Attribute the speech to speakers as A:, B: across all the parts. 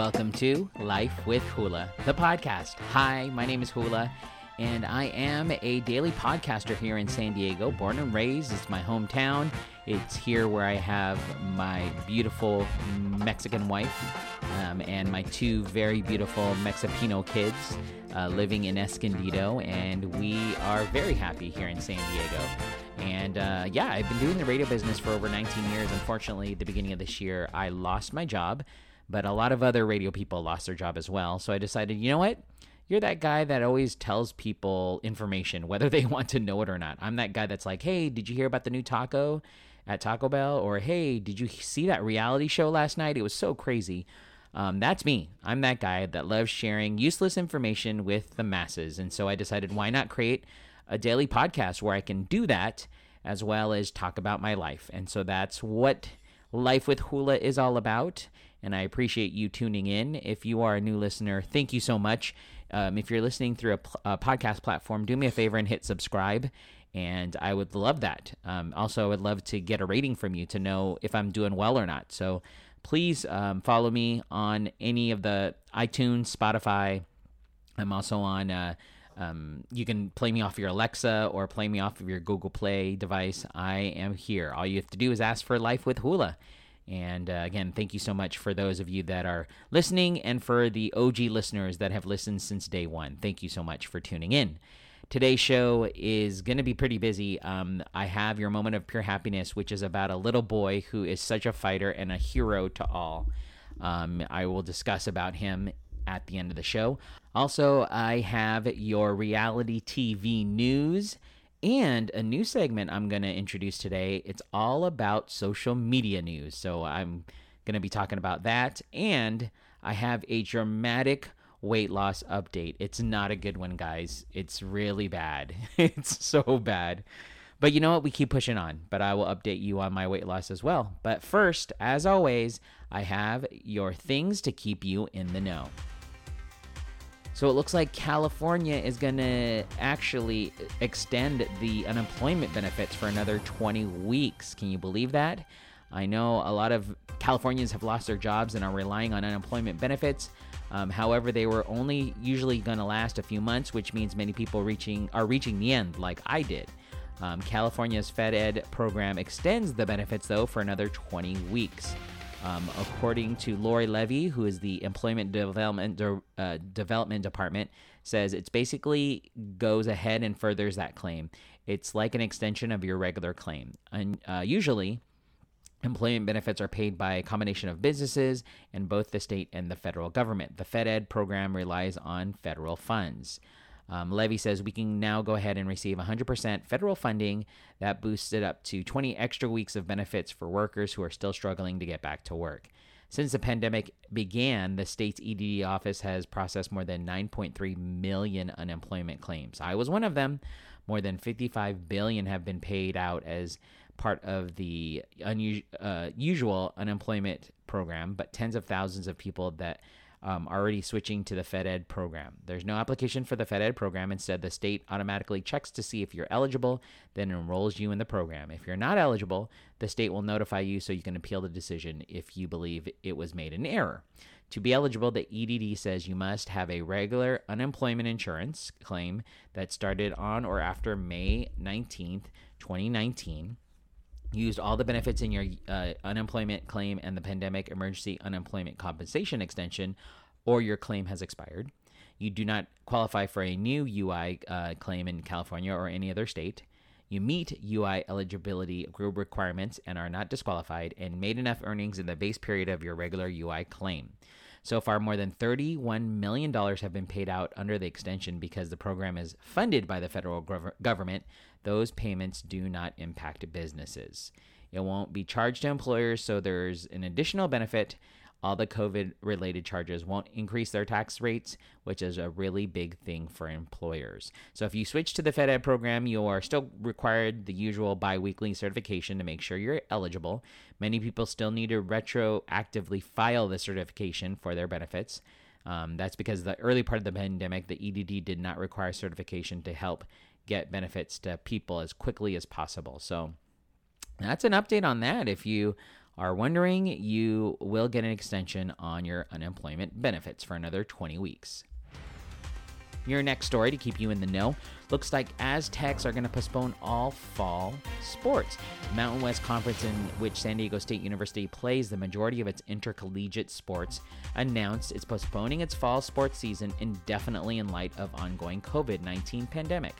A: Welcome to Life with Hula, the podcast. Hi, my name is Hula, and I am a daily podcaster here in San Diego, born and raised. It's my hometown. It's here where I have my beautiful Mexican wife um, and my two very beautiful Mexipino kids uh, living in Escondido, and we are very happy here in San Diego. And uh, yeah, I've been doing the radio business for over 19 years. Unfortunately, at the beginning of this year, I lost my job but a lot of other radio people lost their job as well. So I decided, you know what? You're that guy that always tells people information, whether they want to know it or not. I'm that guy that's like, hey, did you hear about the new taco at Taco Bell? Or hey, did you see that reality show last night? It was so crazy. Um, that's me. I'm that guy that loves sharing useless information with the masses. And so I decided, why not create a daily podcast where I can do that as well as talk about my life? And so that's what Life with Hula is all about and I appreciate you tuning in. If you are a new listener, thank you so much. Um, if you're listening through a, a, podcast platform, do me a favor and hit subscribe. And I would love that. Um, also, I would love to get a rating from you to know if I'm doing well or not. So please um, follow me on any of the iTunes, Spotify. I'm also on. Uh, um, you can play me off your Alexa or play me off of your Google Play device. I am here. All you have to do is ask for Life with Hula and uh, again, thank you so much for those of you that are listening and for the OG listeners that have listened since day one. Thank you so much for tuning in. Today's show is going to be pretty busy. Um, I have Your Moment of Pure Happiness, which is about a little boy who is such a fighter and a hero to all. Um, I will discuss about him at the end of the show. Also, I have your reality TV news and a new segment I'm going to introduce today. It's all about social media news. So I'm going to be talking about that. And I have a dramatic weight loss update. It's not a good one, guys. It's really bad. it's so bad. But you know what? We keep pushing on. But I will update you on my weight loss as well. But first, as always, I have your things to keep you in the know. So it looks like California is going to actually extend the unemployment benefits for another 20 weeks. Can you believe that? I know a lot of Californians have lost their jobs and are relying on unemployment benefits. Um, however, they were only usually going to last a few months, which means many people reaching are reaching the end, like I did. Um, California's Fed Ed program extends the benefits though for another 20 weeks. Um, according to Loree Levy, who is the Employment Development De- uh, Development Department, says it's basically goes ahead and furthers that claim. It's like an extension of your regular claim. And uh, usually, employment benefits are paid by a combination of businesses and both the state and the federal government. The Fed Ed program relies on federal funds. Um, Levy says we can now go ahead and receive 100% federal funding that boosts it up to 20 extra weeks of benefits for workers who are still struggling to get back to work. Since the pandemic began, the state's EDD office has processed more than 9.3 million unemployment claims. I was one of them. More than 55 billion have been paid out as part of the unusual uh, unemployment program, but tens of thousands of people that um, already switching to the Fed Ed program. There's no application for the Fed Ed program. Instead, the state automatically checks to see if you're eligible, then enrolls you in the program. If you're not eligible, the state will notify you so you can appeal the decision if you believe it was made in error. To be eligible, the EDD says you must have a regular unemployment insurance claim that started on or after May 19th, 2019 used all the benefits in your uh, unemployment claim and the pandemic emergency unemployment compensation extension, or your claim has expired. You do not qualify for a new UI uh, claim in California or any other state. You meet UI eligibility group requirements and are not disqualified, and made enough earnings in the base period of your regular UI claim. So far, more than $31 million have been paid out under the extension because the program is funded by the federal government. Those payments do not impact businesses. It won't be charged to employers, so there's an additional benefit all the COVID related charges won't increase their tax rates, which is a really big thing for employers. So if you switch to the Fed Ed program, you are still required the usual bi weekly certification to make sure you're eligible. Many people still need to retroactively file the certification for their benefits. Um, that's because the early part of the pandemic, the EDD did not require certification to help get benefits to people as quickly as possible. So that's an update on that. If you are wondering, you will get an extension on your unemployment benefits for another 20 weeks. Your next story to keep you in the know looks like Aztecs are going to postpone all fall sports. Mountain West Conference, in which San Diego State University plays the majority of its intercollegiate sports, announced it's postponing its fall sports season indefinitely in light of ongoing COVID-19 pandemic.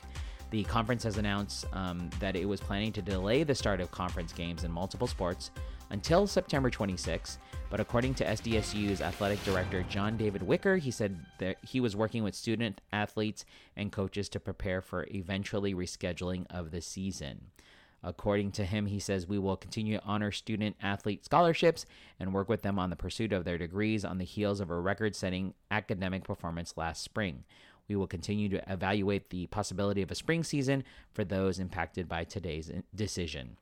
A: The conference has announced um, that it was planning to delay the start of conference games in multiple sports until September 26. But according to SDSU's athletic director John David Wicker, he said that he was working with student athletes and coaches to prepare for eventually rescheduling of the season. According to him, he says we will continue to honor student athlete scholarships and work with them on the pursuit of their degrees on the heels of a record setting academic performance last spring. We will continue to evaluate the possibility of a spring season for those impacted by today's decision.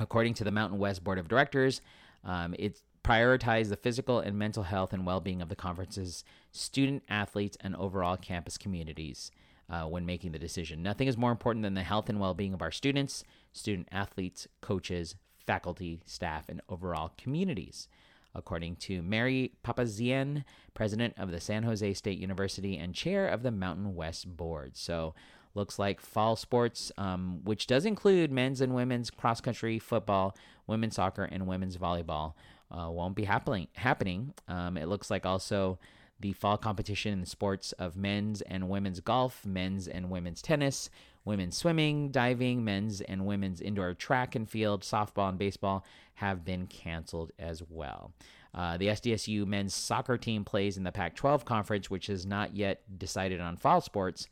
A: According to the Mountain West Board of Directors, um, it prioritized the physical and mental health and well being of the conference's student athletes and overall campus communities. Uh, when making the decision. Nothing is more important than the health and well being of our students, student athletes, coaches, faculty, staff, and overall communities. According to Mary Papazian, president of the San Jose State University and chair of the Mountain West Board. So, looks like fall sports, um, which does include men's and women's cross country, football, women's soccer, and women's volleyball, uh, won't be happening. Happening. Um, it looks like also the fall competition in the sports of men's and women's golf, men's and women's tennis, women's swimming, diving, men's and women's indoor track and field, softball, and baseball have been canceled as well. Uh, the SDSU men's soccer team plays in the Pac 12 conference, which has not yet decided on fall sports.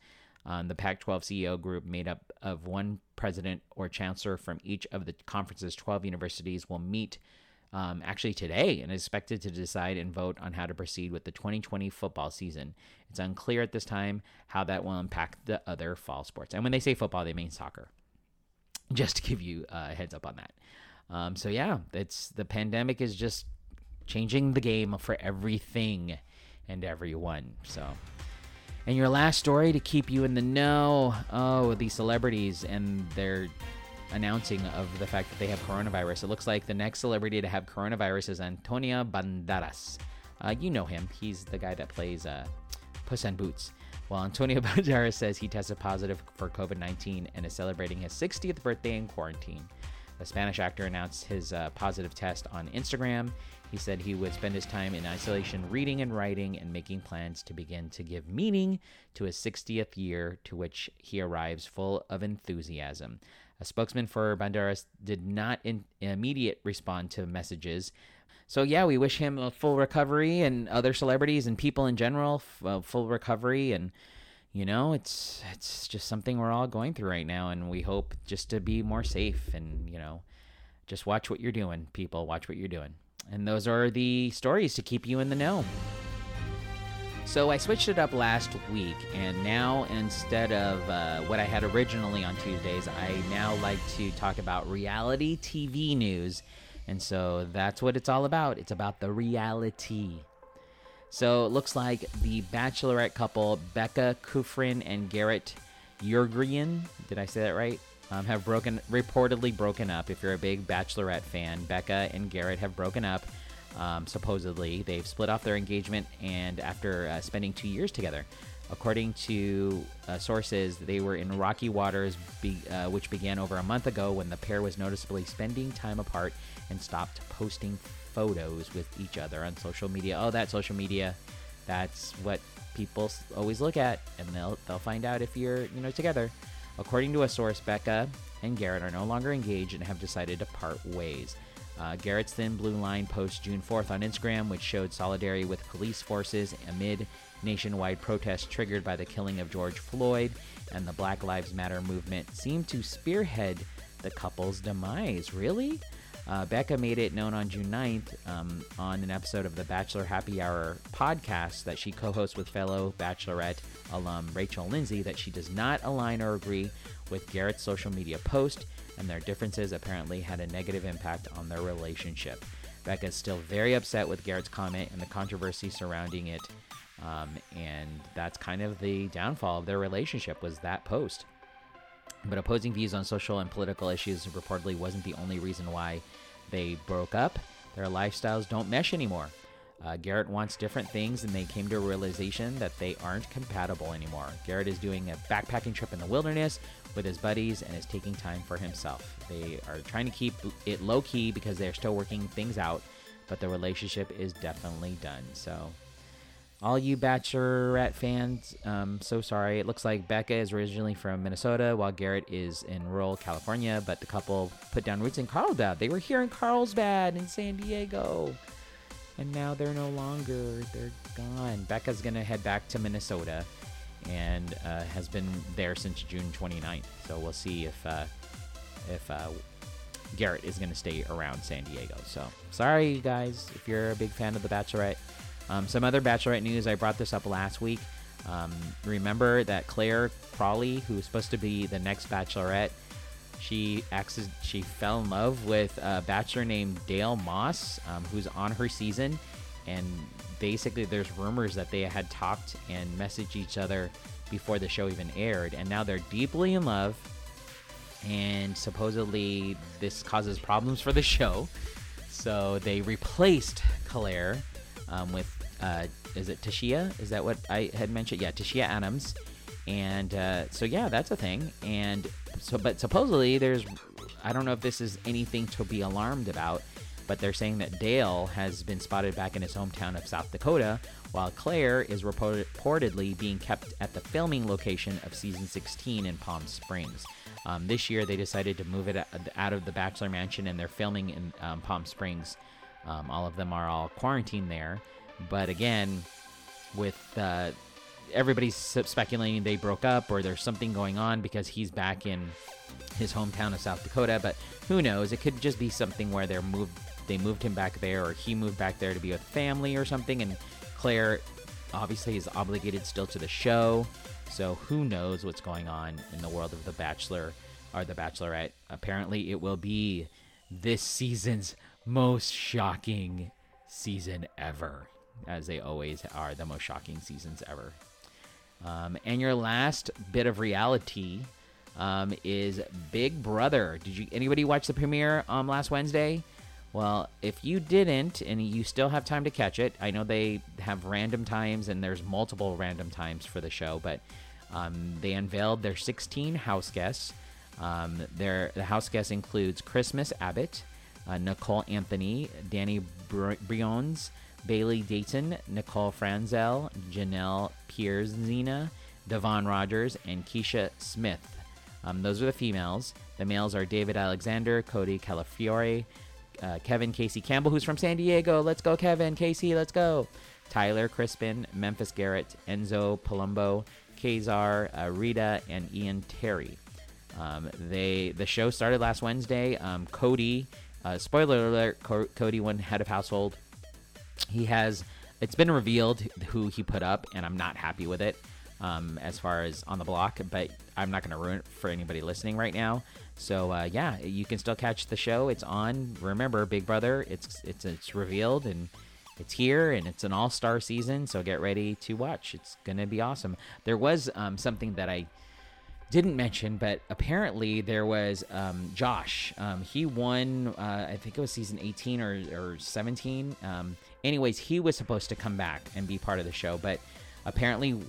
A: Um, the Pac 12 CEO group, made up of one president or chancellor from each of the conference's 12 universities, will meet um, actually today and is expected to decide and vote on how to proceed with the 2020 football season. It's unclear at this time how that will impact the other fall sports. And when they say football, they mean soccer. Just to give you a heads up on that. Um, so yeah, it's the pandemic is just changing the game for everything and everyone. So and your last story to keep you in the know oh, these celebrities and their announcing of the fact that they have coronavirus. It looks like the next celebrity to have coronavirus is Antonio Banderas. Uh, you know him. He's the guy that plays uh, Puss in Boots. Well, Antonio Banderas says he tested positive for COVID 19 and is celebrating his 60th birthday in quarantine. The Spanish actor announced his uh, positive test on Instagram. He said he would spend his time in isolation reading and writing and making plans to begin to give meaning to his 60th year, to which he arrives full of enthusiasm. A spokesman for Banderas did not in, immediate respond to messages. So yeah, we wish him a full recovery and other celebrities and people in general full recovery and you know, it's it's just something we're all going through right now and we hope just to be more safe and, you know, just watch what you're doing, people, watch what you're doing. And those are the stories to keep you in the know. So I switched it up last week, and now instead of uh, what I had originally on Tuesdays, I now like to talk about reality TV news. And so that's what it's all about. It's about the reality. So it looks like the bachelorette couple, Becca Kufrin and Garrett Yrigoyen, did I say that right? um, have broken reportedly broken up. If you're a big Bachelorette fan, Becca and Garrett have broken up. Um, supposedly, they've split off their engagement, and after uh, spending two years together, according to uh, sources, they were in rocky waters, be, uh, which began over a month ago when the pair was noticeably spending time apart and stopped posting photos with each other on social media. Oh, that social media, that's what people always look at, and they'll they'll find out if you're you know together. According to a source, Becca and Garrett are no longer engaged and have decided to part ways. Uh, Garrett's Thin Blue Line post June 4th on Instagram, which showed solidarity with police forces amid nationwide protests triggered by the killing of George Floyd and the Black Lives Matter movement, seemed to spearhead the couple's demise. Really? Uh, Becca made it known on June 9th um, on an episode of the Bachelor Happy Hour podcast that she co hosts with fellow Bachelorette alum Rachel Lindsay that she does not align or agree with Garrett's social media post, and their differences apparently had a negative impact on their relationship. Becca is still very upset with Garrett's comment and the controversy surrounding it, um, and that's kind of the downfall of their relationship was that post. But opposing views on social and political issues reportedly wasn't the only reason why they broke up. Their lifestyles don't mesh anymore. Uh, Garrett wants different things, and they came to a realization that they aren't compatible anymore. Garrett is doing a backpacking trip in the wilderness with his buddies and is taking time for himself. They are trying to keep it low key because they're still working things out, but the relationship is definitely done. So, all you Bachelorette fans, um, so sorry. It looks like Becca is originally from Minnesota while Garrett is in rural California, but the couple put down roots in Carlsbad. They were here in Carlsbad in San Diego and now they're no longer. They're gone. Becca's gonna head back to Minnesota, and uh, has been there since June 29th. So we'll see if uh, if uh, Garrett is gonna stay around San Diego. So sorry, you guys, if you're a big fan of The Bachelorette. Um, some other Bachelorette news. I brought this up last week. Um, remember that Clare Crawley, who's supposed to be the next Bachelorette, she access, she fell in love with a bachelor named Dale Moss, um, who's on her season, and basically there's rumors that they had talked and messaged each other before the show even aired, and now they're deeply in love. And supposedly this causes problems for the show, so they replaced Claire um, with uh, is it Tayshia? Is that what I had mentioned? Yeah, Tayshia Adams. And uh, so yeah, that's a thing. And so, but supposedly there's, I don't know if this is anything to be alarmed about, but they're saying that Dale has been spotted back in his hometown of South Dakota, while Clare is reportedly being kept at the filming location of season 16 in Palm Springs. Um, this year, they decided to move it out of the Bachelor Mansion, and they're filming in um, Palm Springs. Um, all of them are all quarantined there, but again, with uh, everybody's speculating they broke up or there's something going on because he's back in his hometown of South Dakota. But who knows? It could just be something where they're moved. They moved him back there, or he moved back there to be with family or something. And Clare obviously is obligated still to the show. So who knows what's going on in the world of The Bachelor or The Bachelorette? Apparently, it will be this season's most shocking season ever, as they always are the most shocking seasons ever. Um, and your last bit of reality um, is Big Brother. Did you anybody watch the premiere um, last Wednesday? Well, if you didn't and you still have time to catch it, I know they have random times and there's multiple random times for the show, but um, they unveiled their 16 house guests. Um, their the house guests includes Christmas Abbott, uh, Nicole Anthony, Dani Briones, Bayleigh Dayton, Nicole Franzel, Janelle Pierzina, Da'Vonne Rogers, and Keesha Smith. Um, those are the females. The males are David Alexander, Cody Calafiore, uh, Kevin Casey Campbell, who's from San Diego. Let's go, Kevin. Casey, let's go. Tyler Crispen, Memphis Garrett, Enzo Palumbo, Kaysar, uh, Ridha, and Ian Terry. Um, they the show started last Wednesday. Um, Cody, uh, spoiler alert: Co- Cody, won head of household, he has it's been revealed who he put up, and I'm not happy with it um, as far as on the block. But I'm not going to ruin it for anybody listening right now. So uh, yeah, you can still catch the show. It's on. Remember, Big Brother. It's it's it's revealed and it's here and it's an all star season. So get ready to watch. It's gonna be awesome. There was um, something that I didn't mention, but apparently there was um, Josh. Um, he won, uh, I think it was season 18 or, or 17. Um, anyways, he was supposed to come back and be part of the show, but apparently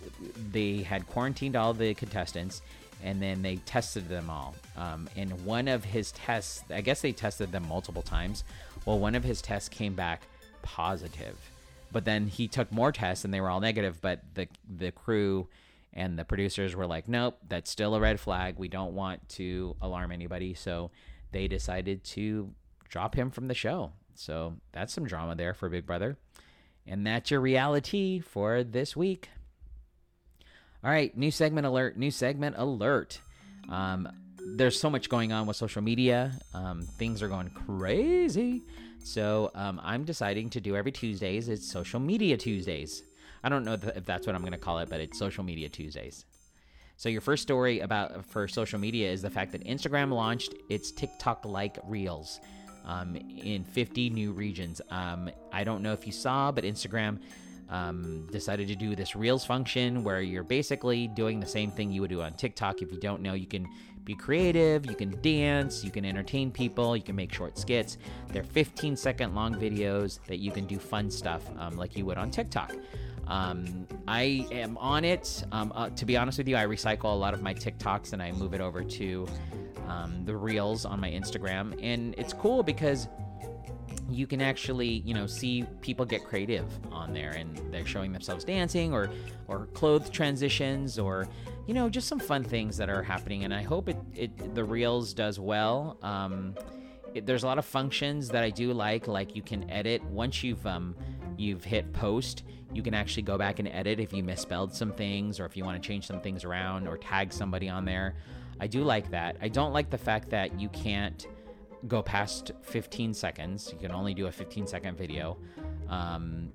A: they had quarantined all the contestants and then they tested them all. Um, and one of his tests, I guess they tested them multiple times. Well, one of his tests came back positive, but then he took more tests and they were all negative. But the the crew and the producers were like, "Nope, that's still a red flag. We don't want to alarm anybody." So they decided to drop him from the show. So that's some drama there for Big Brother. And that's your reality for this week. All right, new segment alert, new segment alert. Um, there's so much going on with social media. Um, things are going crazy. So um, I'm deciding to do every Tuesdays. It's Social Media Tuesdays. I don't know if that's what I'm going to call it, but it's Social Media Tuesdays. So your first story about for social media is the fact that Instagram launched its TikTok-like Reels um, in 50 new regions. Um, I don't know if you saw, but Instagram um, decided to do this Reels function where you're basically doing the same thing you would do on TikTok. If you don't know, you can be creative, you can dance, you can entertain people, you can make short skits. They're 15 second long videos that you can do fun stuff um, like you would on TikTok. Um, I am on it. Um, uh, to be honest with you, I recycle a lot of my TikToks and I move it over to um, the Reels on my Instagram. And it's cool because you can actually you know see people get creative on there and they're showing themselves dancing or or clothes transitions or you know just some fun things that are happening and i hope it, it the reels does well um, it, there's a lot of functions that i do like like you can edit once you've um, you've hit post you can actually go back and edit if you misspelled some things or if you want to change some things around or tag somebody on there i do like that i don't like the fact that you can't go past 15 seconds. You can only do a 15 second video. Um,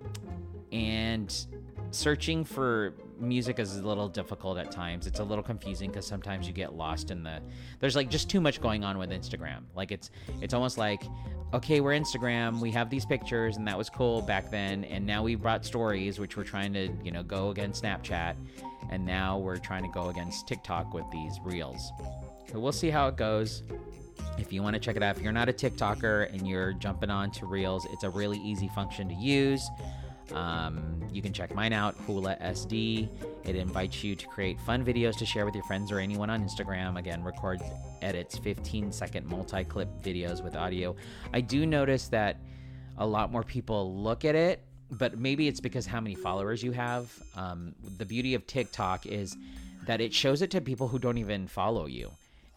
A: and searching for music is a little difficult at times. It's a little confusing because sometimes you get lost in the there's like just too much going on with Instagram. Like it's it's almost like okay, we're Instagram, we have these pictures and that was cool back then and now we brought stories which we're trying to, you know, go against Snapchat and now we're trying to go against TikTok with these reels. So we'll see how it goes. If you want to check it out, if you're not a TikToker and you're jumping on to Reels, it's a really easy function to use. Um, you can check mine out, Hula SD. It invites you to create fun videos to share with your friends or anyone on Instagram. Again, record edits 15 second multi clip videos with audio. I do notice that a lot more people look at it, but maybe it's because how many followers you have. Um, the beauty of TikTok is that it shows it to people who don't even follow you.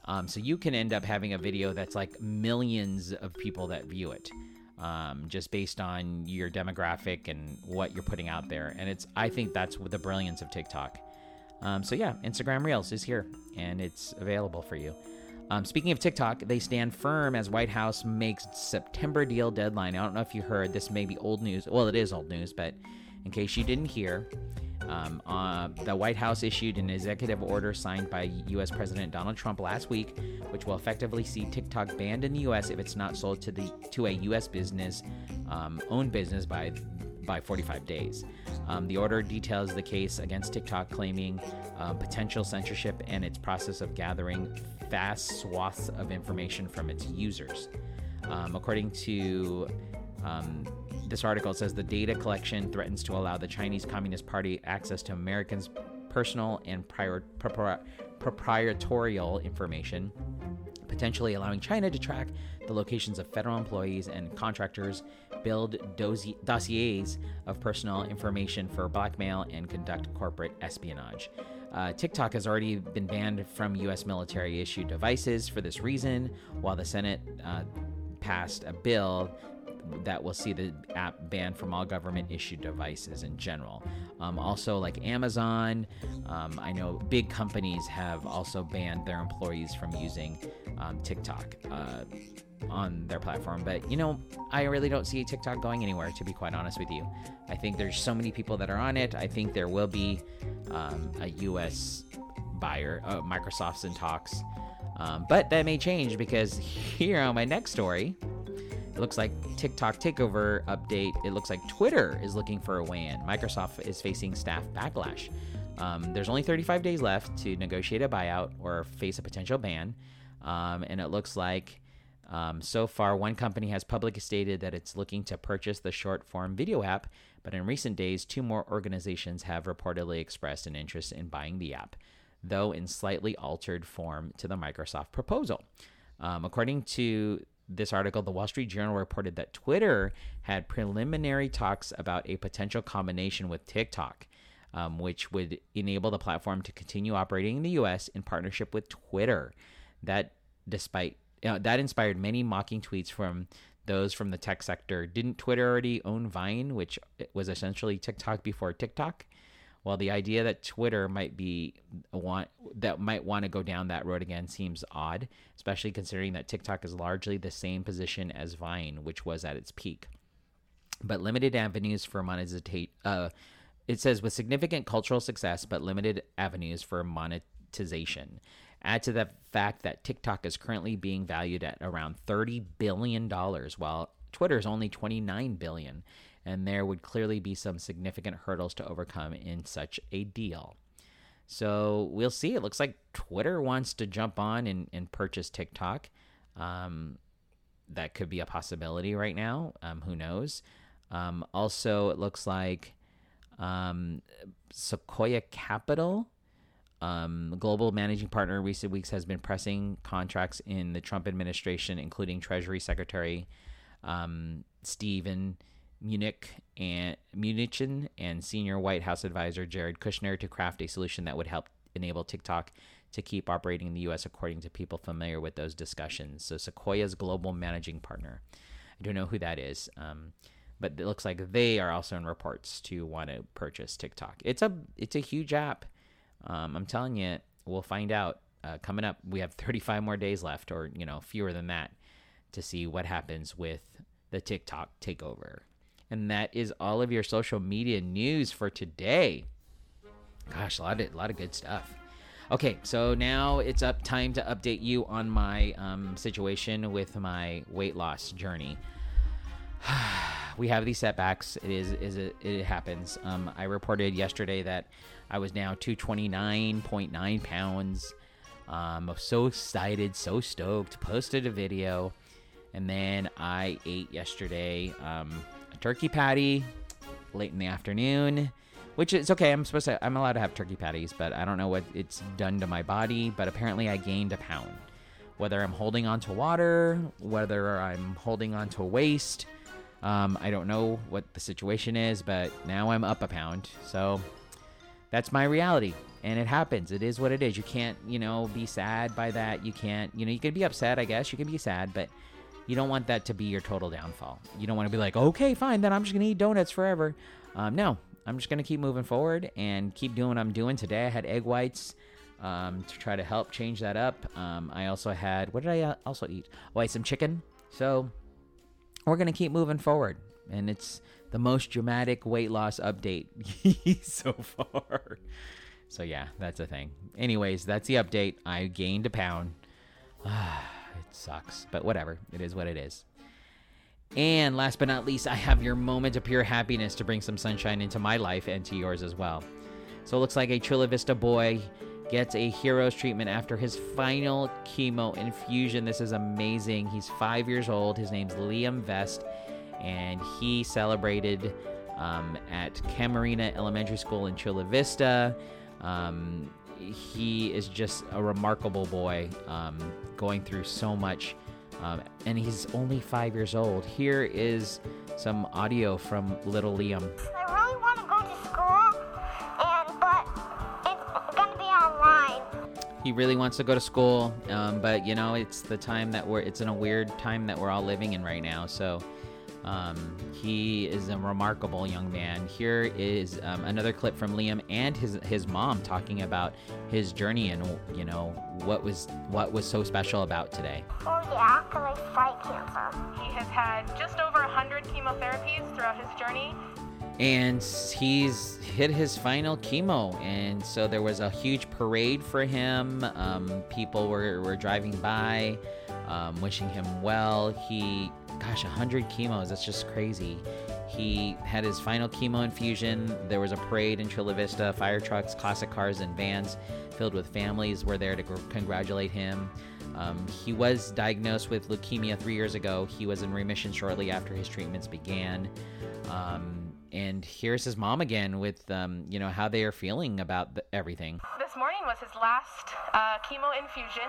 A: Um, so you can end up having a video that's like millions of people that view it, um, just based on your demographic and what you're putting out there. And it's I think that's the brilliance of TikTok. Um, so yeah, Instagram Reels is here and it's available for you. Um, speaking of TikTok, they stand firm as White House makes September deal deadline. I don't know if you heard this may be old news. Well, it is old news, but in case you didn't hear, um, uh, the White House issued an executive order signed by U.S. President Donald Trump last week, which will effectively see TikTok banned in the U.S. if it's not sold to the to a U.S. business um, owned business by by 45 days. Um, the order details the case against TikTok, claiming uh, potential censorship and its process of gathering vast swaths of information from its users. Um, according to um, this article says the data collection threatens to allow the Chinese Communist Party access to Americans' personal and prior, propri- proprietorial information, potentially allowing China to track the locations of federal employees and contractors, build dossiers of personal information for blackmail, and conduct corporate espionage. Uh, TikTok has already been banned from U.S. military issued devices for this reason, while the Senate uh, passed a bill that will see the app banned from all government issued devices in general. Um, also, like Amazon, um, I know big companies have also banned their employees from using um, TikTok. Uh, on their platform. But you know, I really don't see TikTok going anywhere, to be quite honest with you. I think there's so many people that are on it. I think there will be um, a U.S. buyer. Uh, Microsoft's in talks, um, but that may change because here on my next story, it looks like TikTok takeover update. It looks like Twitter is looking for a way in. Microsoft is facing staff backlash. Um, there's only 35 days left to negotiate a buyout or face a potential ban. Um, and it looks like um, so far, one company has publicly stated that it's looking to purchase the short form video app, but in recent days, two more organizations have reportedly expressed an interest in buying the app, though in slightly altered form to the Microsoft proposal. Um, according to this article, the Wall Street Journal reported that Twitter had preliminary talks about a potential combination with TikTok, um, which would enable the platform to continue operating in the U.S. in partnership with Twitter. That, despite you know, that inspired many mocking tweets from those from the tech sector. Didn't Twitter already own Vine, which was essentially TikTok before TikTok? Well, the idea that Twitter might be want that might want to go down that road again seems odd, especially considering that TikTok is largely the same position as Vine, which was at its peak. But limited avenues for monetization. Uh, it says with significant cultural success, but limited avenues for monetization. Add to the fact that TikTok is currently being valued at around $30 billion, while Twitter is only $29 billion. And there would clearly be some significant hurdles to overcome in such a deal. So we'll see. It looks like Twitter wants to jump on and, and purchase TikTok. Um, that could be a possibility right now. Um, who knows? Um, also, it looks like um, Sequoia Capital, um, global managing partner in recent weeks, has been pressing contracts in the Trump administration, including Treasury Secretary um, Steven Munich and Mnuchin and senior White House advisor Jared Kushner to craft a solution that would help enable TikTok to keep operating in the U.S. according to people familiar with those discussions. So Sequoia's global managing partner. I don't know who that is. Um, but it looks like they are also in reports to want to purchase TikTok. It's a it's a huge app. Um, I'm telling you, we'll find out uh, coming up. We have 35 more days left, or you know, fewer than that, to see what happens with the TikTok takeover. And that is all of your social media news for today. Gosh, a lot of a lot of good stuff. Okay, so now it's up time to update you on my um, situation with my weight loss journey. we have these setbacks. It is is it, it happens. Um, I reported yesterday that I was now 229.9 pounds. Um, I'm so excited, so stoked. Posted a video, and then I ate yesterday um, turkey patty late in the afternoon, which is okay. I'm supposed to. I'm allowed to have turkey patties, but I don't know what it's done to my body. But apparently, I gained a pound. Whether I'm holding on to water, whether I'm holding on to waste um, I don't know what the situation is, but now I'm up a pound. So that's my reality. And it happens. It is what it is. You can't, you know, be sad by that. You can't, you know, you can be upset, I guess. You can be sad, but you don't want that to be your total downfall. You don't want to be like, okay, fine, then I'm just to eat donuts forever. Um, no, I'm just to keep moving forward and keep doing what I'm doing today. I had egg whites um, to try to help change that up. Um, I also had, what did I uh, also eat? Oh, I had some chicken. So we're to keep moving forward. And it's the most dramatic weight loss update so far. So, yeah, that's a thing. Anyways, that's the update. I gained a pound. sucks, but whatever. It is what it is. And last but not least, I have your moment of pure happiness to bring some sunshine into my life and to yours as well. So it looks like a Chula Vista boy gets a hero's treatment after his final chemo infusion. This is amazing. He's five years old. His name's Liam Vest, and he celebrated um, at Camarena Elementary School in Chula Vista. Um, he is just a remarkable boy, um, going through so much. Um, and he's only five years old. Here is some audio from little Liam.
B: I really want to go to school, and, but it's going to be online.
A: he really wants to go to school, um, but you know, it's the time that we're, it's in a weird time that we're all living in right now. So um, he is a remarkable young man. Here is um, another clip from Liam and his his mom talking about his journey and you know what was what was so special about today.
C: Oh yeah, because I fight cancer. He has had just over hundred chemotherapies throughout his journey,
A: and he's hit his final chemo and so there was a huge parade for him um, people were, were driving by um, wishing him well he gosh 100 chemos that's just crazy he had his final chemo infusion there was a parade in chula vista fire trucks classic cars and vans filled with families were there to congratulate him um, he was diagnosed with leukemia three years ago he was in remission shortly after his treatments began um, and here's his mom again with um, you know how they are feeling about the, everything.
C: This morning was his last uh, chemo infusion.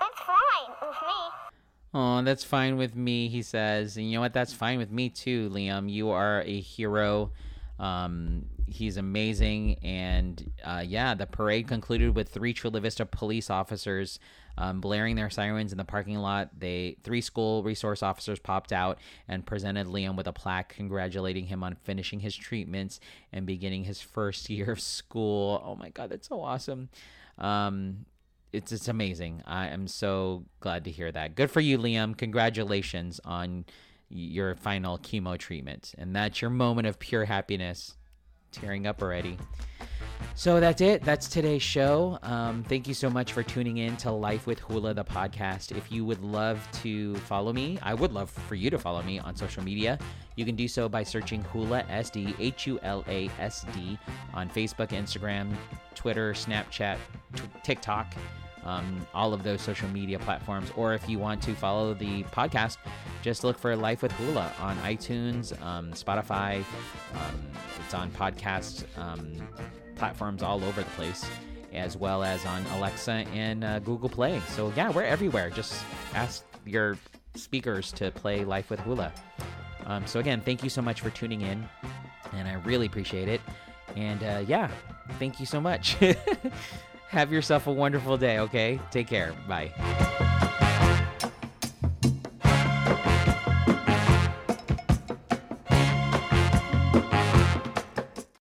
C: That's fine with me.
A: Oh, that's fine with me, he says. And you know what? That's fine with me too, Liam. You are a hero. Um, he's amazing. And uh, yeah, the parade concluded with three Chula Vista police officers um, blaring their sirens in the parking lot. They three school resource officers popped out and presented Liam with a plaque congratulating him on finishing his treatments and beginning his first year of school. Oh my god, that's so awesome! Um, it's it's amazing. I am so glad to hear that. Good for you, Liam. Congratulations on your final chemo treatment, and that's your moment of pure happiness tearing up already. So that's it. That's today's show. Um, thank you so much for tuning in to Life with Hula, the podcast. If you would love to follow me, I would love for you to follow me on social media. You can do so by searching Hula SD, H U L A S D, on Facebook, Instagram, Twitter, Snapchat, t- TikTok. Um, all of those social media platforms. Or if you want to follow the podcast, just look for Life with Hula on iTunes, um, Spotify. Um, it's on podcast um, platforms all over the place, as well as on Alexa and uh, Google Play. So, yeah, we're everywhere. Just ask your speakers to play Life with Hula. Um, so, again, thank you so much for tuning in, and I really appreciate it. And uh, yeah, thank you so much. Have yourself a wonderful day, okay? Take care. Bye.